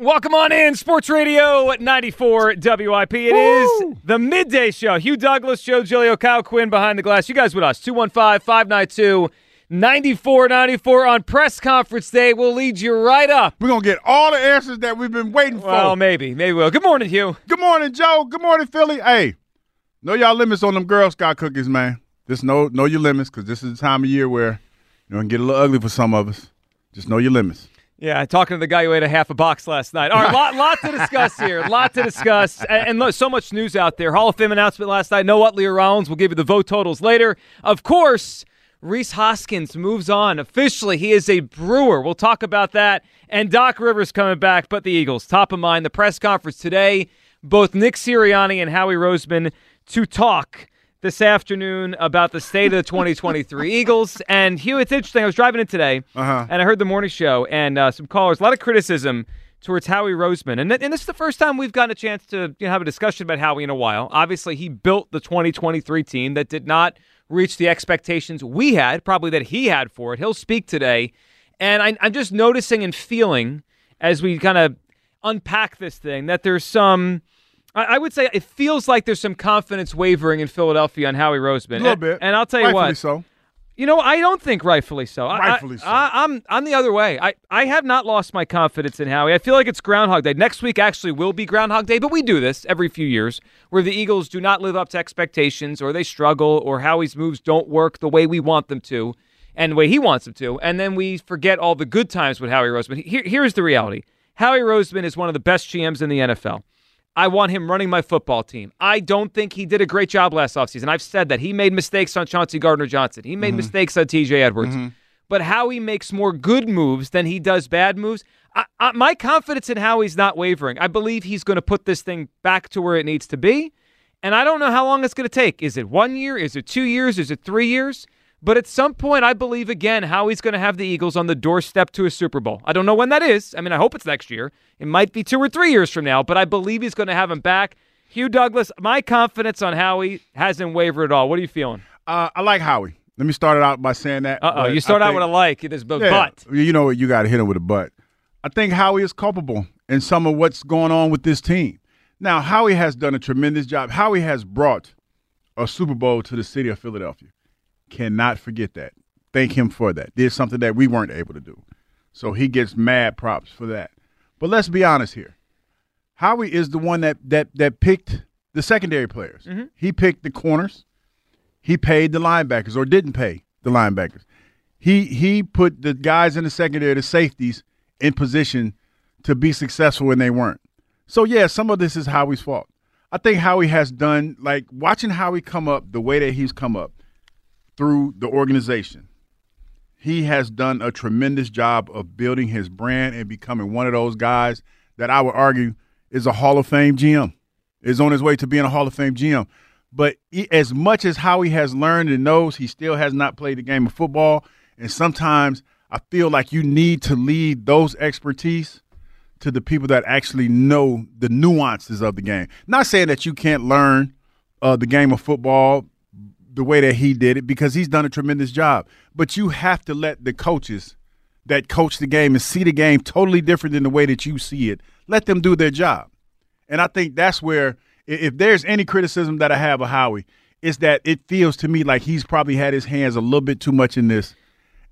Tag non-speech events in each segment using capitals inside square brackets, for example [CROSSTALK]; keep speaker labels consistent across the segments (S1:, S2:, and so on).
S1: Welcome on in, Sports Radio at 94 WIP. It
S2: Woo!
S1: is the midday show. Hugh Douglas, Joe Giglio, Kyle Quinn behind the glass. You guys with us. 215 592 9494 on press conference day. We'll lead you right up.
S2: We're going to get all the answers that we've been waiting for.
S1: Well, maybe. Maybe we'll. Good morning, Hugh.
S2: Good morning, Joe. Good morning, Philly. Hey, know y'all limits on them Girl Scout cookies, man. Just know, know your limits because this is the time of year where you know, it can get a little ugly for some of us. Just know your limits.
S1: Yeah, talking to the guy who ate a half a box last night. All right, lot, lot to discuss here. Lot to discuss. And, and so much news out there. Hall of Fame announcement last night. No Utley or Rollins. We'll give you the vote totals later. Of course, Rhys Hoskins moves on. Officially, he is a Brewer. We'll talk about that. And Doc Rivers coming back, but the Eagles. Top of mind. The press conference today. Both Nick Sirianni and Howie Roseman to talk this afternoon about the state of the 2023 [LAUGHS] Eagles. And Hugh, it's interesting. I was driving in today,
S2: Uh-huh.
S1: and I heard the morning show and uh, some callers, a lot of criticism towards Howie Roseman. And, th- and this is the first time we've gotten a chance to you know, have a discussion about Howie in a while. Obviously, he built the 2023 team that did not reach the expectations we had, probably that he had for it. He'll speak today. And I, I'm just noticing and feeling as we kind of unpack this thing that there's some. I I would say it feels like there's some confidence wavering in Philadelphia on Howie Roseman.
S2: A little
S1: And-
S2: bit.
S1: And I'll tell you
S2: Rightfully
S1: what.
S2: so.
S1: You know, I don't think rightfully so.
S2: Rightfully
S1: I,
S2: so.
S1: I, I'm I'm the other way. I, I have not lost my confidence in Howie. I feel like it's Groundhog Day. Next week actually will be Groundhog Day, but we do this every few years where the Eagles do not live up to expectations or they struggle or Howie's moves don't work the way we want them to and the way he wants them to. And then we forget all the good times with Howie Roseman. Here, here's the reality. Howie Roseman is one of the best GMs in the NFL. I want him running my football team. I don't think he did a great job last offseason. I've said that. He made mistakes on Chauncey Gardner Johnson. He made mm-hmm. mistakes on TJ Edwards. Mm-hmm. But Howie makes more good moves than he does bad moves. I, I, my confidence in Howie's not wavering. I believe he's going to put this thing back to where it needs to be. And I don't know how long it's going to take. Is it one year? Is it two years? Is it three years? But at some point, I believe again Howie's going to have the Eagles on the doorstep to a Super Bowl. I don't know when that is. I mean, I hope it's next year. It might be two or three years from now, but I believe he's going to have him back. Hugh Douglas, my confidence on Howie hasn't wavered at all. What are you feeling?
S2: Uh, I like Howie. Let me start it out by saying that.
S1: Uh oh, you start out with a like. It is but
S2: Yeah,
S1: but.
S2: You know what? You got to hit him with a butt. I think Howie is culpable in some of what's going on with this team. Now, Howie has done a tremendous job. Howie has brought a Super Bowl to the city of Philadelphia. Cannot forget that. Thank him for that. Did something that we weren't able to do. So he gets mad props for that. But let's be honest here. Howie is the one that that that picked the secondary players. Mm-hmm. He picked the corners. He paid the linebackers or didn't pay the linebackers. He he put the guys in the secondary, the safeties, in position to be successful when they weren't. So yeah, some of this is Howie's fault. I think Howie has done like watching Howie come up the way that he's come up through the organization. He has done a tremendous job of building his brand and becoming one of those guys that I would argue is a Hall of Fame GM. Is on his way to being a Hall of Fame GM. But he, as much as Howie has learned and knows, he still has not played the game of football. And sometimes I feel like you need to lead those expertise to the people that actually know the nuances of the game. Not saying that you can't learn uh, the game of football the way that he did it because he's done a tremendous job. But you have to let the coaches that coach the game and see the game totally different than the way that you see it, let them do their job. And I think that's where, if there's any criticism that I have of Howie, is that it feels to me like he's probably had his hands a little bit too much in this,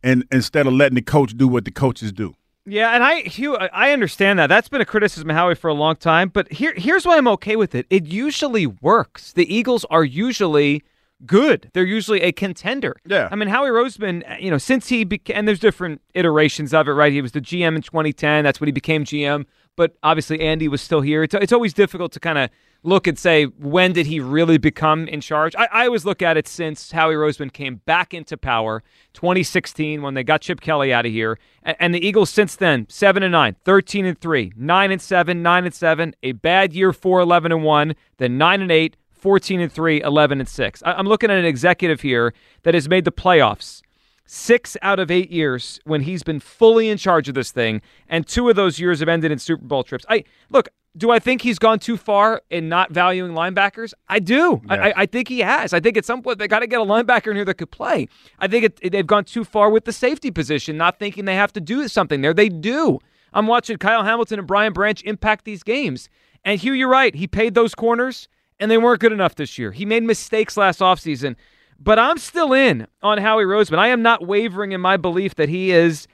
S2: and instead of letting the coach do what the coaches do.
S1: Yeah, and I Hugh, I I understand that. That's been a criticism of Howie for a long time. But here, here's why I'm okay with it. It usually works. The Eagles are usually good. They're usually a contender.
S2: Yeah.
S1: I mean, Howie Roseman, uh, you know, since he became, and there's different iterations of it, right? He was the GM in 2010. That's when he became GM. But obviously, Andy was still here. It's, it's always difficult to kind of look and say, when did he really become in charge? I, I always look at it since Howie Roseman came back into power, 2016, when they got Chip Kelly out of here. And, and the Eagles since then, 7 and 9, 13 and 3, 9 and 7, 9 and 7, a bad year, 4 11 and 1, then 9 and 8, 14 and 3, 11 and 6. I, I'm looking at an executive here that has made the playoffs six out of eight years when he's been fully in charge of this thing, and two of those years have ended in Super Bowl trips. I look. Do I think he's gone too far in not valuing linebackers? I do. I, I, I think he has. I think at some point they got to get a linebacker in here that could play. I think it, it- they've gone too far with the safety position, not thinking they have to do something there. They do. I'm watching Kyle Hamilton and Brian Branch impact these games. And Hugh, you're right. He paid those corners, and they weren't good enough this year. He made mistakes last offseason. But I'm still in on Howie Roseman. I am not wavering in my belief that he is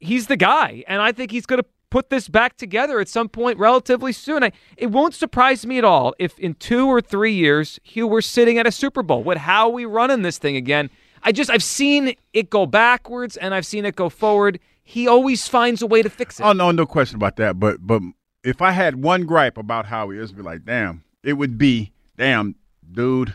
S1: he's the guy. And I think he's going to put this back together at some point relatively soon. I, it won't surprise me at all if in two or three years, Hugh, we're sitting at a Super Bowl with Howie running this thing again. I just I've seen it go backwards and I've seen it go forward. He always finds a way to fix it.
S2: Oh no, no question about that. But but if I had one gripe about Howie, it'd be like, damn, it would be, damn, dude,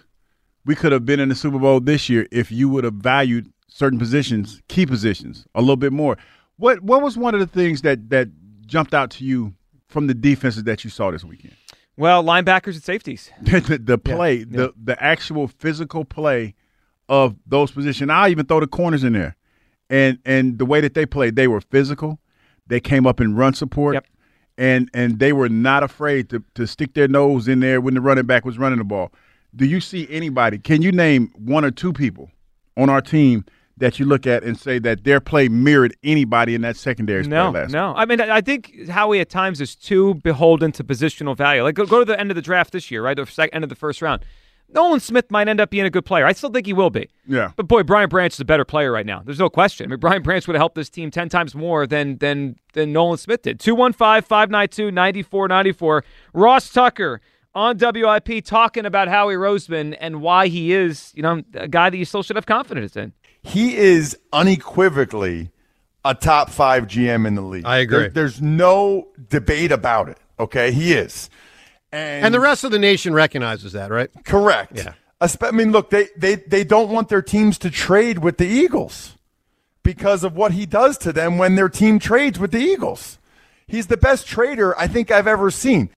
S2: we could have been in the Super Bowl this year if you would have valued certain positions, key positions, a little bit more. What what was one of the things that that jumped out to you from the defenses that you saw this weekend?
S1: Well, linebackers and safeties. [LAUGHS]
S2: the, the, play, yeah, yeah. the the actual physical play of those positions. I even throw the corners in there, and and the way that they played, they were physical. They came up in run support.
S1: Yep.
S2: And, and they were not afraid to, to stick their nose in there when the running back was running the ball. Do you see anybody? Can you name one or two people on our team that you look at and say that their play mirrored anybody in that secondary
S1: no,
S2: play last
S1: No, I mean, I think Howie at times is too beholden to positional value. Like, go, go to the end of the draft this year, right? The end of the first round. Nolan Smith might end up being a good player. I still think he will be.
S2: Yeah.
S1: But boy, Brian Branch is a better player right now. There's no question. I mean, Brian Branch would have helped this team 10 times more than than than Nolan Smith did. 215-592-9494. Ross Tucker on WIP talking about Howie Roseman and why he is, you know, a guy that you still should have confidence in
S3: he is unequivocally a top five GM in the league.
S4: I agree.
S3: There, there's no debate about it. Okay, he is,
S4: and, and the rest of the nation recognizes that, right?
S3: Correct.
S4: Yeah.
S3: I mean, look, they, they, they don't want their teams to trade with the Eagles because of what he does to them when their team trades with the Eagles. He's the best trader I think I've ever seen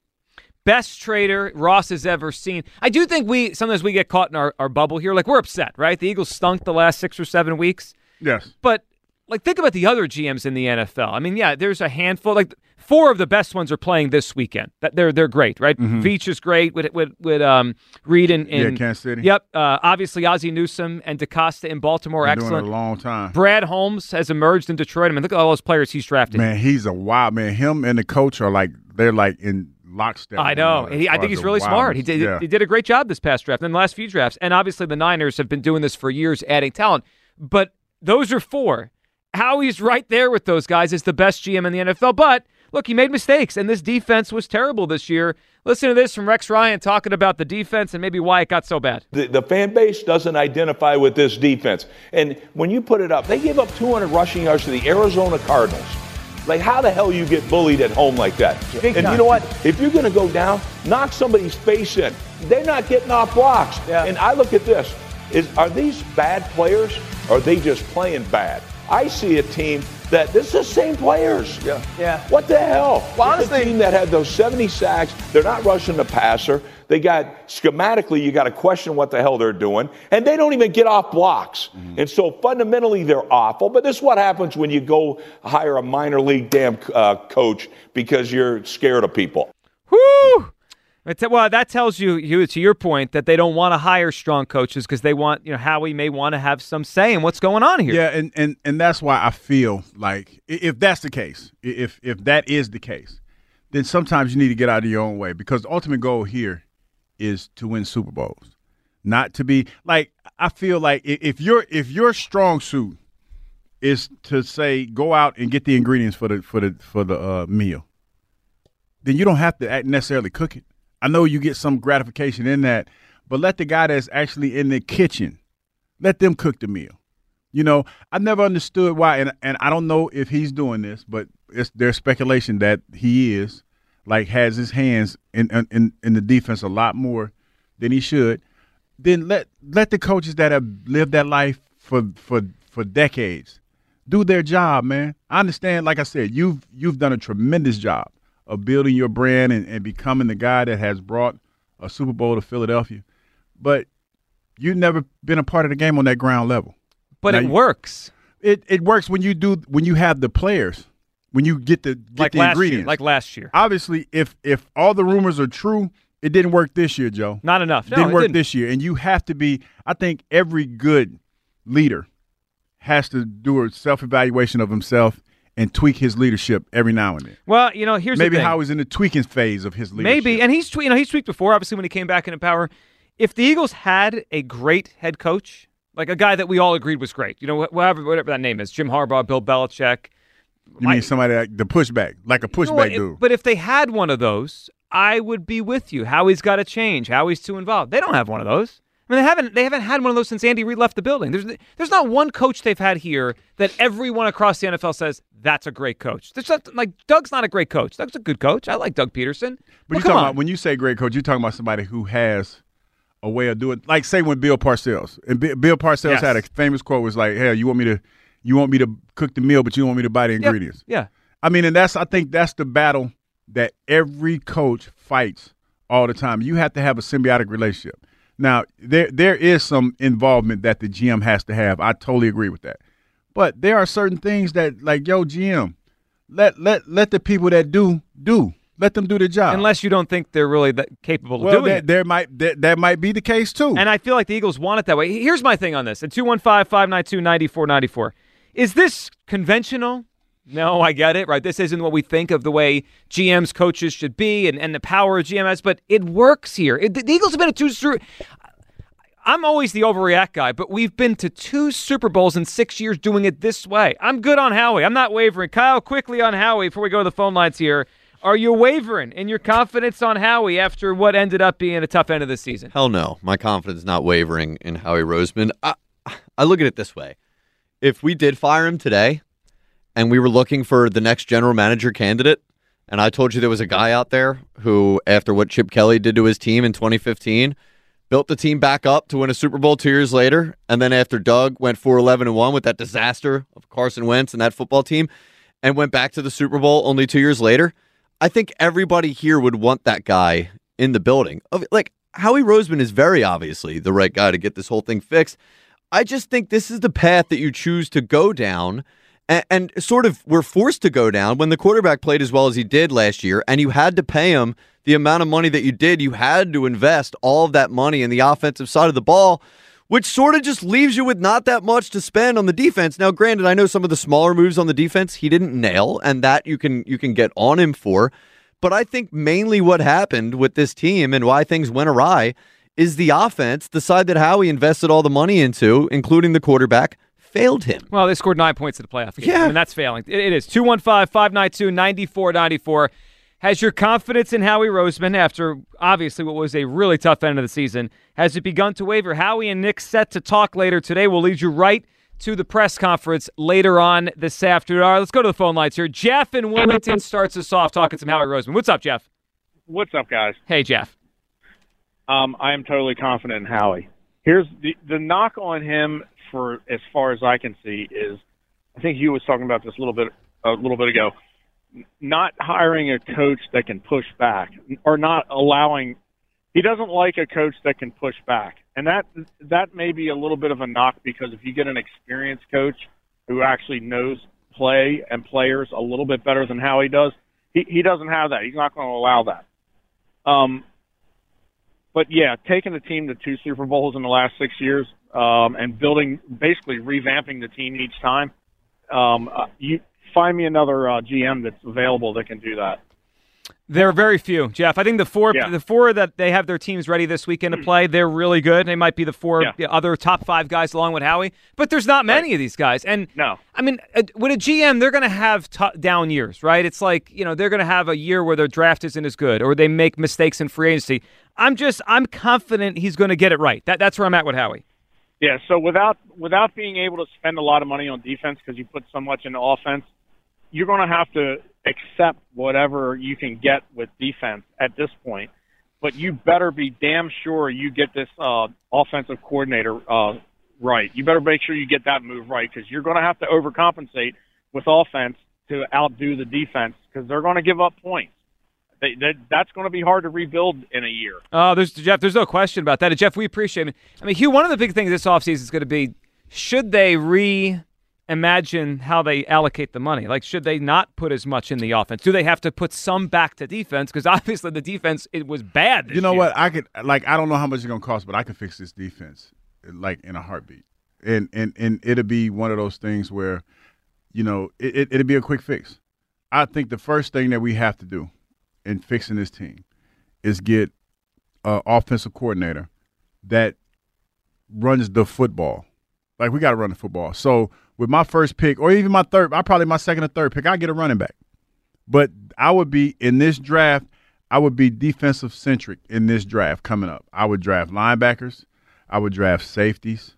S1: best trader Ross has ever seen. I do think we sometimes we get caught in our, our bubble here. Like we're upset, right? The Eagles stunk the last six or seven weeks.
S2: Yes.
S1: But like think about the other GMs in the NFL. I mean, yeah, there's a handful. Like four of the best ones are playing this weekend. That they're they're great, right? mm hmm Veach is great with with with um Reid and
S2: yeah, Kansas City.
S1: Yep. Uh, obviously, Ozzie Newsome and DeCosta in Baltimore,
S2: Been
S1: excellent.
S2: A long time.
S1: Brad Holmes has emerged in Detroit. I mean, look at all those players he's drafted.
S2: Man, he's a wild man. Him and the coach are like they're like in lockstep.
S1: I know. He, I think he's really smart. He did, yeah. he did a great job this past draft and the last few drafts. And obviously, the Niners have been doing this for years, adding talent. But those are four. Howie's right there with those guys is the best GM in the NFL. But look, he made mistakes, and this defense was terrible this year. Listen to this from Rex Ryan talking about the defense and maybe why it got so bad.
S5: The, the, fan base doesn't identify with this defense. And when you put it up, they gave up 200 rushing yards to the Arizona Cardinals. Like, how the hell you get bullied at home like that? Big and time. you know what? If you're going to go down, knock somebody's face in. They're not getting off blocks. Yeah. And I look at this: is are these bad players? Or are they just playing bad? I see a team that this is the same players.
S1: Yeah. Yeah.
S5: What the hell? Well, honestly, a team that had those 70 sacks. They're not rushing the passer. They got schematically, you got to question what the hell they're doing, and they don't even get off blocks. Mm-hmm. And so fundamentally, they're awful. But this is what happens when you go hire a minor league damn uh, coach because you're scared of people.
S1: Whoo! Well, that tells you, to your point, that they don't want to hire strong coaches because they want, you know, Howie may want to have some say in what's going on here.
S2: Yeah, and, and and that's why I feel like if that's the case, if if that is the case, then sometimes you need to get out of your own way because the ultimate goal here is to win Super Bowls, not to be like. I feel like if your if your strong suit is to say go out and get the ingredients for the for the for the uh, meal, then you don't have to necessarily cook it I know you get some gratification in that, but let the guy that's actually in the kitchen, let them cook the meal. You know, I never understood why, and and I don't know if he's doing this, but it's there's speculation that he is, like has his hands in in in the defense a lot more than he should. Then let let the coaches that have lived that life for for for decades do their job, man. I understand, like I said, you've you've done a tremendous job of building your brand and, and becoming the guy that has brought a Super Bowl to Philadelphia. But you've never been a part of the game on that ground level.
S1: But now it
S2: you,
S1: works.
S2: It it works when you do when you have the players, when you get the get
S1: like
S2: the
S1: last
S2: ingredients.
S1: Year, like last year.
S2: Obviously, if if all the rumors are true, it didn't work this year, Joe.
S1: Not enough.
S2: No, didn't work didn't. this year, and you have to be. I think every good leader has to do a self evaluation of himself and tweak his leadership every now and then.
S1: Well, you know, here's
S2: maybe
S1: the thing.
S2: Howie's in the tweaking phase of his leadership.
S1: Maybe, and he's you know he's tweaked before. Obviously, when he came back into power, if the Eagles had a great head coach, like a guy that we all agreed was great, you know, whatever whatever that name is, Jim Harbaugh, Bill Belichick.
S2: You mean somebody like the pushback, like a pushback
S1: you know,
S2: dude?
S1: But if they had one of those, I would be with you. Howie's got to change. Howie's too involved. They don't have one of those. I mean, they haven't they haven't had one of those since Andy Reid left the building. There's there's not one coach they've had here that everyone across the NFL says that's a great coach. There's not, like Doug's not a great coach. Doug's a good coach. I like Doug Pederson.
S2: But you're talking about when you say great coach, you're talking about somebody who has a way of doing. Like say when Bill Parcells and Bill Parcells
S1: Yes.
S2: had a famous quote was like, "Hey, you want me to you want me to cook the meal, but you want me to buy the ingredients."
S1: Yeah.
S2: I mean, and that's I think that's the battle that every coach fights all the time. You have to have a symbiotic relationship. Now, there there is some involvement that the GM has to have. I totally agree with that. But there are certain things that like, yo, GM, let let let the people that do do. Let them do the job.
S1: Unless you don't think they're really that capable of
S2: well,
S1: doing
S2: that,
S1: it.
S2: there might that, that might be the case too.
S1: And I feel like the Eagles want it that way. Here's my thing on this. At 215-592-9494. Is this conventional? No, I get it, right? This isn't what we think of the way GMs, coaches should be and, and the power of GMs, but it works here. It, the Eagles have been a two I'm always the overreact guy, but we've been to two Super Bowls in six years doing it this way. I'm good on Howie. I'm not wavering. Kyle, quickly on Howie before we go to the phone lines here. Are you wavering in your confidence on Howie after what ended up being a tough end of the season?
S6: Hell no. My confidence is not wavering in Howie Roseman. I, I look at it this way. If we did fire him today and we were looking for the next general manager candidate, and I told you there was a guy out there who, after what Chip Kelly did to his team in 2015, built the team back up to win a Super Bowl two years later, and then after Doug went 4 11 and 1 with that disaster of Carson Wentz and that football team, and went back to the Super Bowl only two years later, I think everybody here would want that guy in the building. Like, Howie Roseman is very obviously the right guy to get this whole thing fixed. I just think this is the path that you choose to go down. And, and sort of were forced to go down when the quarterback played as well as he did last year, and you had to pay him the amount of money that you did. You had to invest all of that money in the offensive side of the ball, which sort of just leaves you with not that much to spend on the defense. Now, granted, I know some of the smaller moves on the defense he didn't nail, and that you can you can get on him for. But I think mainly what happened with this team and why things went awry is the offense, the side that Howie invested all the money into, including the quarterback, failed him.
S1: Well, they scored nine points in the playoff game.
S6: Yeah.
S1: I mean, that's failing. It, it is. 215 592 9494. Has your confidence in Howie Roseman, after obviously what was a really tough end of the season, has it begun to waver? Howie and Nick set to talk later today. We'll lead you right to the press conference later on this afternoon. All right, let's go to the phone lines here. Jeff in Wilmington starts us off talking some Howie Roseman. What's up, Jeff?
S7: What's up, guys?
S1: Hey, Jeff.
S7: Um, I am totally confident in Howie. Here's the the knock on him for as far as I can see is, I think Hugh was talking about this a little bit a little bit ago, not hiring a coach that can push back or not allowing. He doesn't like a coach that can push back, and that that may be a little bit of a knock because if you get an experienced coach who actually knows play and players a little bit better than Howie does, he he doesn't have that. He's not going to allow that. Um, but yeah, taking the team to two Super Bowls in the last six years um, and building, basically revamping the team each time. Um, uh, you find me another uh, GM that's available that can do that.
S1: There are very few, Jeff. I think the four,
S7: Yeah.
S1: the four that they have their teams ready this weekend to play, they're really good. They might be the four
S7: Yeah.
S1: other top five guys along with Howie, but there's not many of these guys. And
S7: No.
S1: I mean, uh, with a GM, they're going to have t- down years, right? It's like you know they're going to have a year where their draft isn't as good, or they make mistakes in free agency. I'm just, I'm confident he's going to get it right. That, that's where I'm at with Howie.
S7: Yeah. So without without being able to spend a lot of money on defense because you put so much into offense, you're going to have to accept whatever you can get with defense at this point. But you better be damn sure you get this uh, offensive coordinator uh, right. You better make sure you get that move right because you're going to have to overcompensate with offense to outdo the defense because they're going to give up points. They, that, that's going to be hard to rebuild in a year.
S1: Oh, there's Jeff. There's no question about that. And Jeff, we appreciate it. I mean, Hugh. One of the big things this offseason is going to be: should they reimagine how they allocate the money? Like, should they not put as much in the offense? Do they have to put some back to defense? Because [LAUGHS] obviously the defense it was bad. This
S2: you know
S1: year.
S2: what? I could like I don't know how much it's gonna cost, but I can fix this defense like in a heartbeat. And and and it'll be one of those things where you know, it, it, it'd be a quick fix. I think the first thing that we have to do in fixing this team is get an offensive coordinator that runs the football. Like we got to run the football. So with my first pick, or even my third, I probably my second or third pick, I get a running back. But I would be in this draft. I would be defensive centric in this draft coming up. I would draft linebackers. I would draft safeties.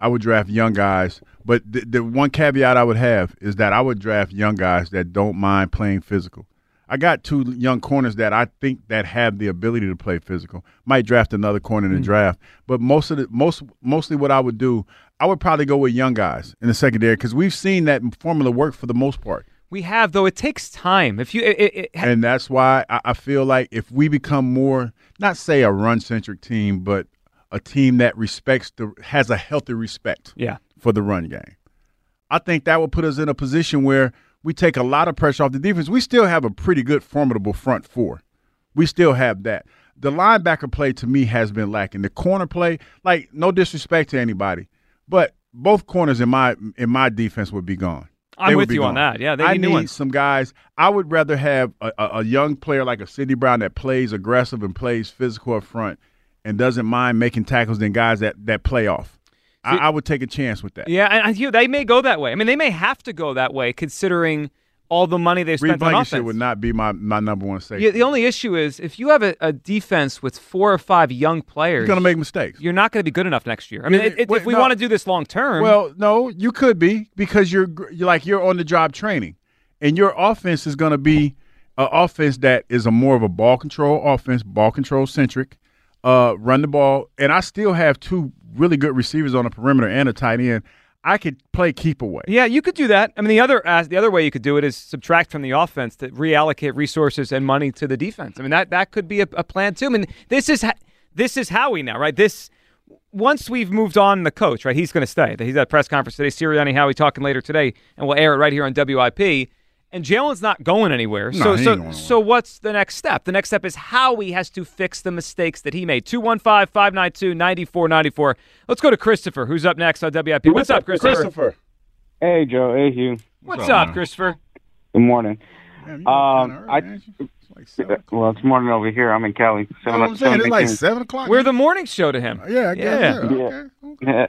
S2: I would draft young guys. But the, the one caveat I would have is that I would draft young guys that don't mind playing physical. I got two young corners that I think that have the ability to play physical. Might draft another corner in the mm-hmm. draft, but most of the most mostly what I would do, I would probably go with young guys in the secondary because we've seen that formula work for the most part.
S1: We have, though. It takes time. If you, it, it,
S2: and that's why I, I feel like if we become more, not say a run centric team, but a team that respects the has a healthy respect,
S1: yeah.
S2: for the run game. I think that would put us in a position where we take a lot of pressure off the defense. We still have a pretty good, formidable front four. We still have that. The linebacker play to me has been lacking. The corner play, like no disrespect to anybody, but both corners in my in my defense would be gone.
S1: I'm with you gone. on that. Yeah, they
S2: I
S1: need,
S2: need some guys. I would rather have a, a, a, young player like a Sydney Brown that plays aggressive and plays physical up front and doesn't mind making tackles than guys that that play off. I, I, would take a chance with that.
S1: Yeah, and you, they may go that way. I mean, they may have to go that way considering all the money they've spent
S2: on
S1: offense.
S2: would not be my, my number one safety.
S1: Yeah, the only issue is if you have a, a defense with four or five young players,
S2: you're going to make mistakes.
S1: You're not going to be good enough next year. I mean, it, it, if we no, want to do this long term,
S2: well, no, you could be because you're, you're like you're on the job training, and your offense is going to be an offense that is a more of a ball control offense, ball control centric, uh, run the ball, and I still have two really good receivers on the perimeter and a tight end. I could play keep away.
S1: Yeah, you could do that. I mean, the other uh, the other way you could do it is subtract from the offense to reallocate resources and money to the defense. I mean, that that could be a, a plan too. I mean, this is this is Howie now, right? This once we've moved on the coach, right? He's going to stay. He's at press conference today. Sirianni Howie talking later today, and we'll air it right here on WIP and Jalen's not going anywhere.
S2: No,
S1: so so so what's the next step? The next step is Howie has to fix the mistakes that he made. 215-592-9494. Let's go to Christopher, who's up next on WIP. What's, up, Christopher?
S2: Christopher?
S8: Hey, Joe. Hey, Hugh.
S1: What's, What's up, Christopher?
S8: Good morning. Man, um, I, it's like [LAUGHS] well, it's morning over here. I'm in Cali.
S2: Seven, I'm saying it's like seven o'clock.
S1: We're the morning show to him.
S2: Yeah, yeah, yeah. Okay.
S8: okay.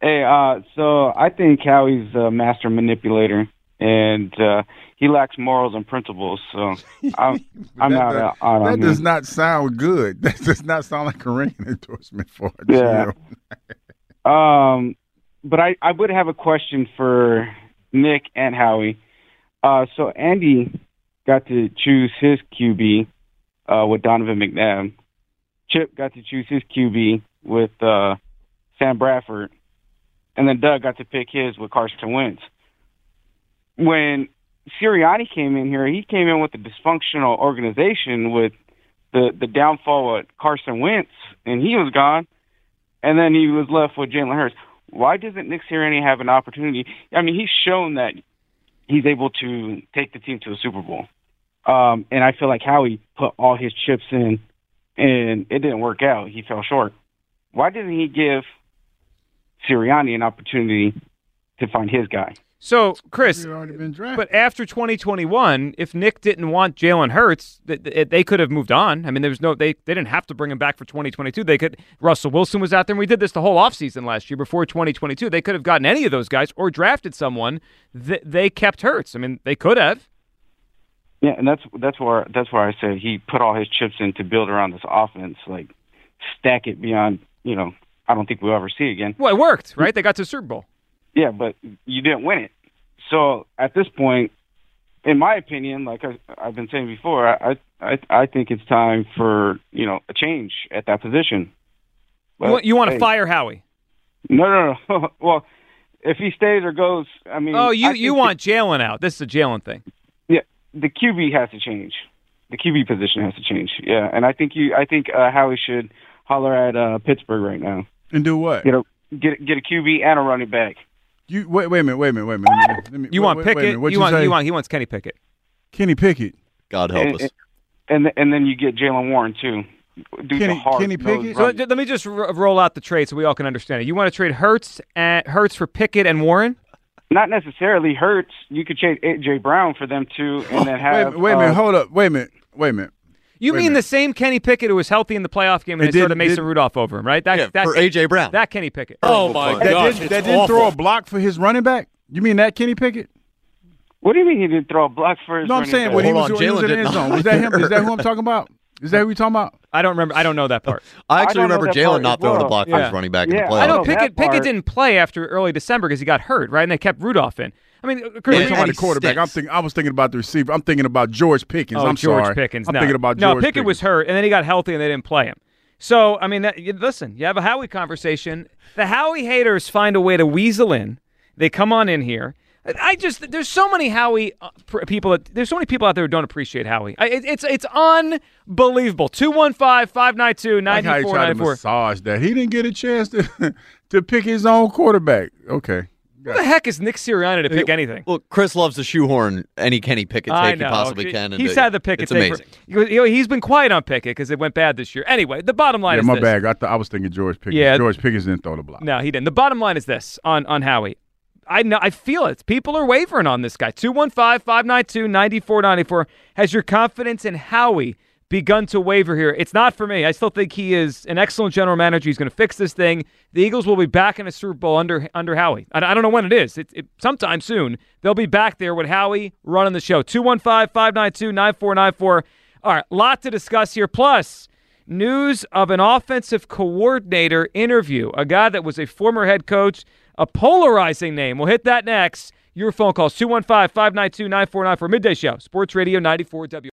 S8: Hey, uh, so I think Callie's a master manipulator, and uh, he lacks morals and principles. So [LAUGHS] I'm, I'm
S2: that,
S8: out,
S2: out That does him. not sound good. [LAUGHS] That does not sound like a ring endorsement for it.
S8: Yeah. [LAUGHS] um, but I, I would have a question for Nick and Howie. Uh, so Andy got to choose his QB uh, with Donovan McNabb. Chip got to choose his QB with uh, Sam Bradford, and then Doug got to pick his with Carson Wentz. When Sirianni came in here, he came in with a dysfunctional organization with the the downfall of Carson Wentz, and he was gone, and then he was left with Jalen Hurts. Why doesn't Nick Sirianni have an opportunity? I mean, he's shown that he's able to take the team to a Super Bowl, um, and I feel like Howie put all his chips in, and it didn't work out. He fell short. Why didn't he give Sirianni an opportunity to find his guy?
S1: So, Chris, but after 2021, if Nick didn't want Jalen Hurts, they could have moved on. I mean, there was no they they didn't have to bring him back for 2022. They could Russell Wilson was out there, and we did this the whole offseason last year before 2022. They could have gotten any of those guys or drafted someone. that they kept Hurts. I mean, they could have.
S8: Yeah, and that's that's where that's where I said he put all his chips in to build around this offense, like stack it beyond. You know, I don't think we'll ever see again.
S1: Well, it worked, right? They got to Super Bowl.
S8: Yeah, but you didn't win it. So at this point, in my opinion, like I, I've been saying before, I, I I think it's time for you know a change at that position.
S1: But, you want, you want hey, to fire Howie?
S8: No, no, no. [LAUGHS] well, if he stays or goes, I mean.
S1: Oh, you you want Jalen out? This is a Jalen thing.
S8: Yeah, the QB has to change. The QB position has to change. Yeah, and I think you. I think uh, Howie should holler at uh, Pittsburgh right now.
S2: And do what?
S8: Get a get get a QB and a running back.
S2: You wait, wait a minute, wait a minute, wait a minute. Let me, let me,
S1: you
S2: wait,
S1: want Pickett?
S2: you,
S1: you want, you want he wants Kenny Pickett.
S2: Kenny Pickett.
S6: God help
S8: and,
S6: us.
S8: And and then you get Jaylen Warren too. Do
S2: Kenny, Kenny Pickett.
S1: So let me just r- roll out the trade so we all can understand it. You want to trade Hurts and Hurts for Pickett and Warren?
S8: not necessarily hurts. You could trade AJ Brown for them too, and then [LAUGHS] have.
S2: wait, wait a minute,
S8: uh,
S2: hold up, wait a minute, wait a minute.
S1: You
S2: Wait
S1: mean the same Kenny Pickett who was healthy in the playoff game and
S2: It
S1: they started
S2: didn't-
S1: Mason
S2: did-
S1: Rudolph over him, right? That,
S6: Yeah,
S1: that,
S6: for A.J. Brown.
S1: That Kenny Pickett.
S9: Oh my
S2: That
S9: gosh,
S2: didn't,
S9: it's
S2: that didn't throw a block for his running back. You mean that Kenny Pickett?
S8: What do you mean he didn't throw a block for his?
S2: No, I'm
S8: running
S2: saying
S8: back?
S2: when he
S6: Hold
S2: was,
S6: on,
S2: when he was in the end zone.
S6: not.
S2: Was that him? Is that who I'm talking [LAUGHS] about? Is that who we talking about?
S1: I don't remember. I don't know that part.
S6: I
S8: I
S6: actually
S8: don't
S6: remember Jalen not throwing a
S8: well.
S6: block for
S1: Yeah.
S6: his running back in the
S8: I
S1: I know
S8: know
S1: Pickett. Pickett didn't play after early December because he got hurt, right? And they kept Rudolph in. I mean, Chris,
S2: I'm
S6: Yeah,
S2: talking about quarterback. I'm thinking. I was thinking about the receiver. I'm thinking about George Pickens.
S1: oh,
S2: I'm
S1: George
S2: sorry.
S1: Pickens.
S2: I'm
S1: no.
S2: thinking about
S1: no.
S2: George
S1: Pickett was hurt, and then he got healthy, and they didn't play him. So I mean, that, listen, you have a Howie conversation. The Howie haters find a way to weasel in. They come on in here. I just there's so many Howie uh, people. That, there's so many people out there who don't appreciate Howie. I, it, it's it's unbelievable. 215-592-9494.
S2: Like how he tried to massage that. He didn't get a chance to [LAUGHS] to pick his own quarterback. Okay.
S1: Who the heck is Nick Sirianni to pick anything?
S6: Look, Chris loves to shoehorn any Kenny Pickett take he possibly can.
S1: He's
S6: into
S1: had the Pickett
S6: It's
S1: take.
S6: amazing.
S1: For, you know, he's been quiet on Pickett because it went bad this year. Anyway, the bottom line
S2: Yeah,
S1: is
S2: my
S1: this.
S2: bag. I thought I was thinking George Pickens.
S1: Yeah.
S2: George Pickens didn't throw the block.
S1: No, he didn't. The bottom line is this on on Howie. I know I feel it. People are wavering on this guy. 215-592-9494. Has your confidence in Howie begun to waver here? It's not for me. I still think he is an excellent general manager. He's going to fix this thing. The Eagles will be back in a Super Bowl under under Howie. I, I don't know when it is. It, it, sometime soon. They'll be back there with Howie running the show. 215-592-9494. All right, lot to discuss here. Plus, news of an offensive coordinator interview, a guy that was a former head coach, a polarizing name. We'll hit that next. Your phone calls 215 592 9494. Midday Show, Sports Radio 94 W.